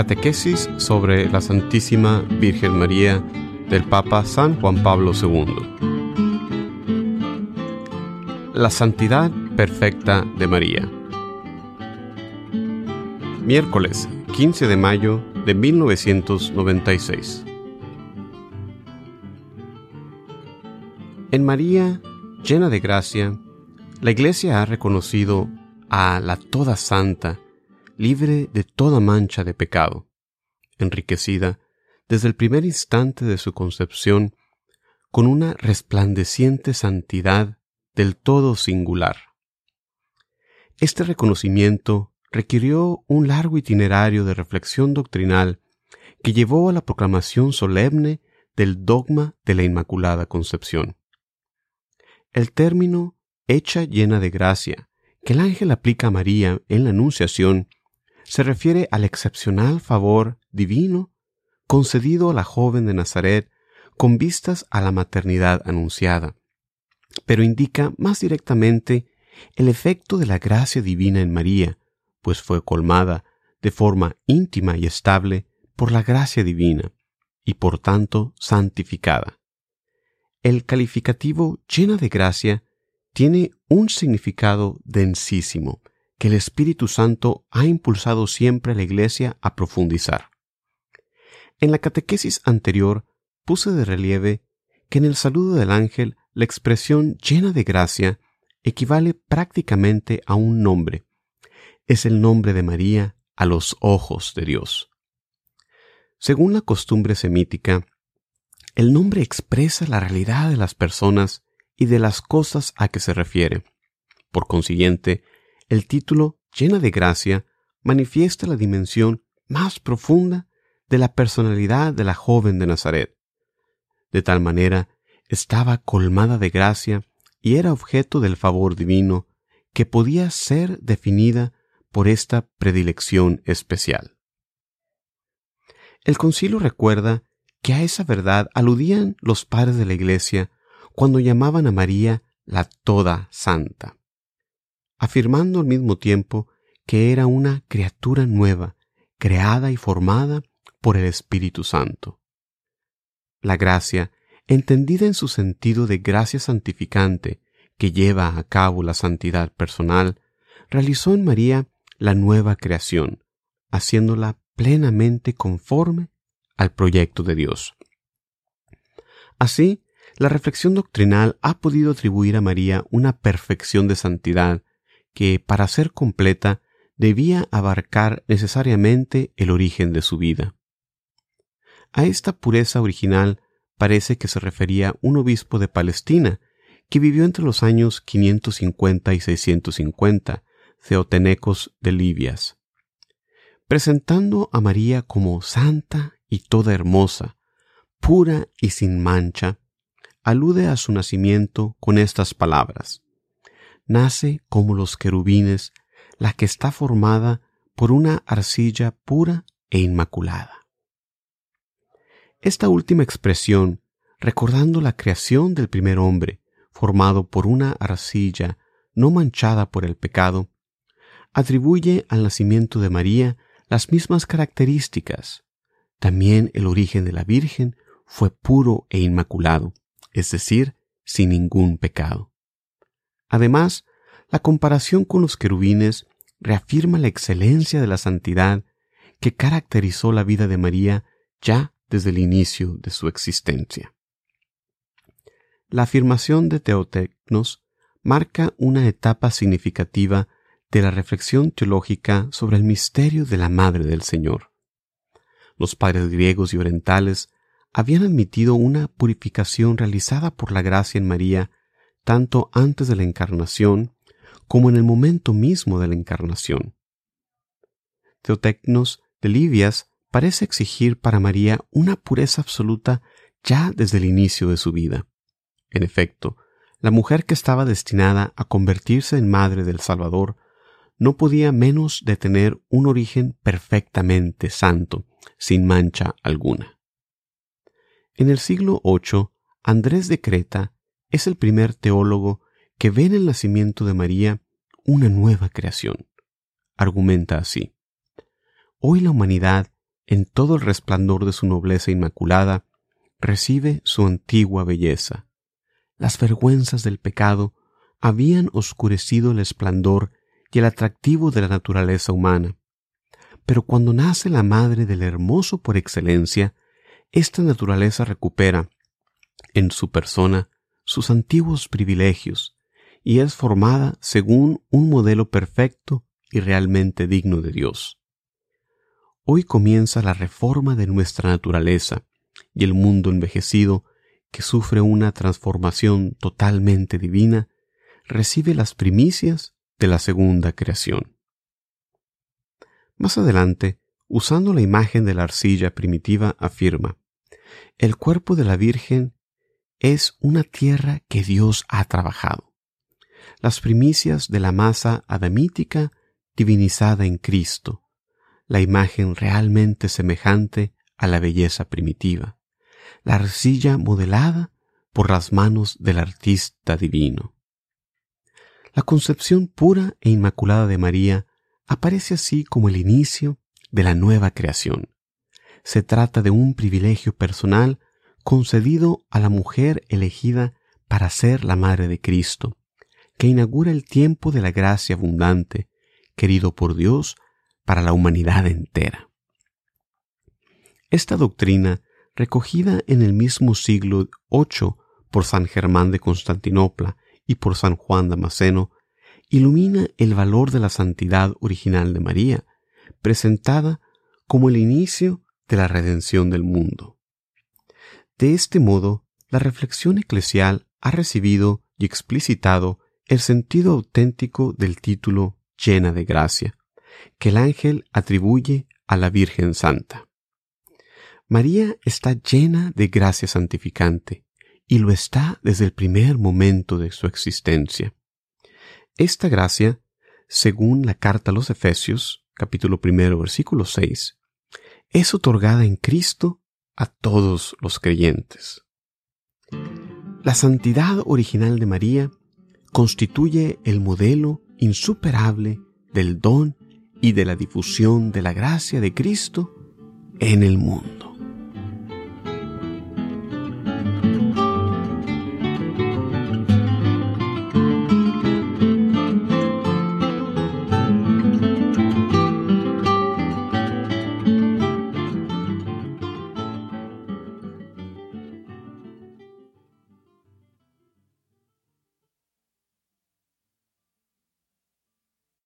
Catequesis sobre la Santísima Virgen María del Papa San Juan Pablo II. La Santidad Perfecta de María. Miércoles 15 de mayo de 1996. En María, llena de gracia, la Iglesia ha reconocido a la Toda Santa, libre de toda mancha de pecado, enriquecida desde el primer instante de su concepción con una resplandeciente santidad del todo singular. Este reconocimiento requirió un largo itinerario de reflexión doctrinal que llevó a la proclamación solemne del dogma de la Inmaculada Concepción. El término hecha llena de gracia que el ángel aplica a María en la Anunciación se refiere al excepcional favor divino concedido a la joven de Nazaret con vistas a la maternidad anunciada, pero indica más directamente el efecto de la gracia divina en María, pues fue colmada de forma íntima y estable por la gracia divina, y por tanto santificada. El calificativo llena de gracia tiene un significado densísimo que el Espíritu Santo ha impulsado siempre a la Iglesia a profundizar. En la catequesis anterior puse de relieve que en el saludo del ángel la expresión llena de gracia equivale prácticamente a un nombre. Es el nombre de María a los ojos de Dios. Según la costumbre semítica, el nombre expresa la realidad de las personas y de las cosas a que se refiere. Por consiguiente, el título Llena de Gracia manifiesta la dimensión más profunda de la personalidad de la joven de Nazaret. De tal manera, estaba colmada de gracia y era objeto del favor divino que podía ser definida por esta predilección especial. El concilio recuerda que a esa verdad aludían los padres de la Iglesia cuando llamaban a María la Toda Santa, afirmando al mismo tiempo que era una criatura nueva, creada y formada por el Espíritu Santo. La gracia, entendida en su sentido de gracia santificante que lleva a cabo la santidad personal, realizó en María la nueva creación, haciéndola plenamente conforme al proyecto de Dios. Así, la reflexión doctrinal ha podido atribuir a María una perfección de santidad que, para ser completa, debía abarcar necesariamente el origen de su vida. A esta pureza original parece que se refería un obispo de Palestina, que vivió entre los años 550 y 650, Ceotenecos de Libias, presentando a María como santa y toda hermosa, pura y sin mancha, alude a su nacimiento con estas palabras. Nace como los querubines, la que está formada por una arcilla pura e inmaculada. Esta última expresión, recordando la creación del primer hombre, formado por una arcilla no manchada por el pecado, atribuye al nacimiento de María las mismas características. También el origen de la Virgen fue puro e inmaculado, es decir, sin ningún pecado. Además, la comparación con los querubines reafirma la excelencia de la santidad que caracterizó la vida de María ya desde el inicio de su existencia. La afirmación de Teotecnos marca una etapa significativa de la reflexión teológica sobre el misterio de la Madre del Señor. Los padres griegos y orientales habían admitido una purificación realizada por la gracia en María tanto antes de la encarnación como en el momento mismo de la encarnación. Teotecnos de Livias parece exigir para María una pureza absoluta ya desde el inicio de su vida. En efecto, la mujer que estaba destinada a convertirse en madre del Salvador no podía menos de tener un origen perfectamente santo, sin mancha alguna. En el siglo VIII, Andrés de Creta es el primer teólogo que ve en el nacimiento de María una nueva creación. Argumenta así. Hoy la humanidad en todo el resplandor de su nobleza inmaculada, recibe su antigua belleza. Las vergüenzas del pecado habían oscurecido el esplendor y el atractivo de la naturaleza humana. Pero cuando nace la madre del hermoso por excelencia, esta naturaleza recupera, en su persona, sus antiguos privilegios, y es formada según un modelo perfecto y realmente digno de Dios. Hoy comienza la reforma de nuestra naturaleza, y el mundo envejecido, que sufre una transformación totalmente divina, recibe las primicias de la segunda creación. Más adelante, usando la imagen de la arcilla primitiva, afirma, el cuerpo de la Virgen es una tierra que Dios ha trabajado. Las primicias de la masa adamítica divinizada en Cristo, la imagen realmente semejante a la belleza primitiva, la arcilla modelada por las manos del artista divino. La concepción pura e inmaculada de María aparece así como el inicio de la nueva creación. Se trata de un privilegio personal concedido a la mujer elegida para ser la Madre de Cristo, que inaugura el tiempo de la gracia abundante, querido por Dios para la humanidad entera. Esta doctrina, recogida en el mismo siglo VIII por San Germán de Constantinopla y por San Juan Damasceno, ilumina el valor de la santidad original de María, presentada como el inicio de la redención del mundo. De este modo, la reflexión eclesial ha recibido y explicitado el sentido auténtico del título llena de gracia, que el ángel atribuye a la Virgen Santa. María está llena de gracia santificante, y lo está desde el primer momento de su existencia. Esta gracia, según la carta a los Efesios, capítulo primero, versículo 6, es otorgada en Cristo a todos los creyentes. La santidad original de María constituye el modelo insuperable del don y de la difusión de la gracia de Cristo en el mundo.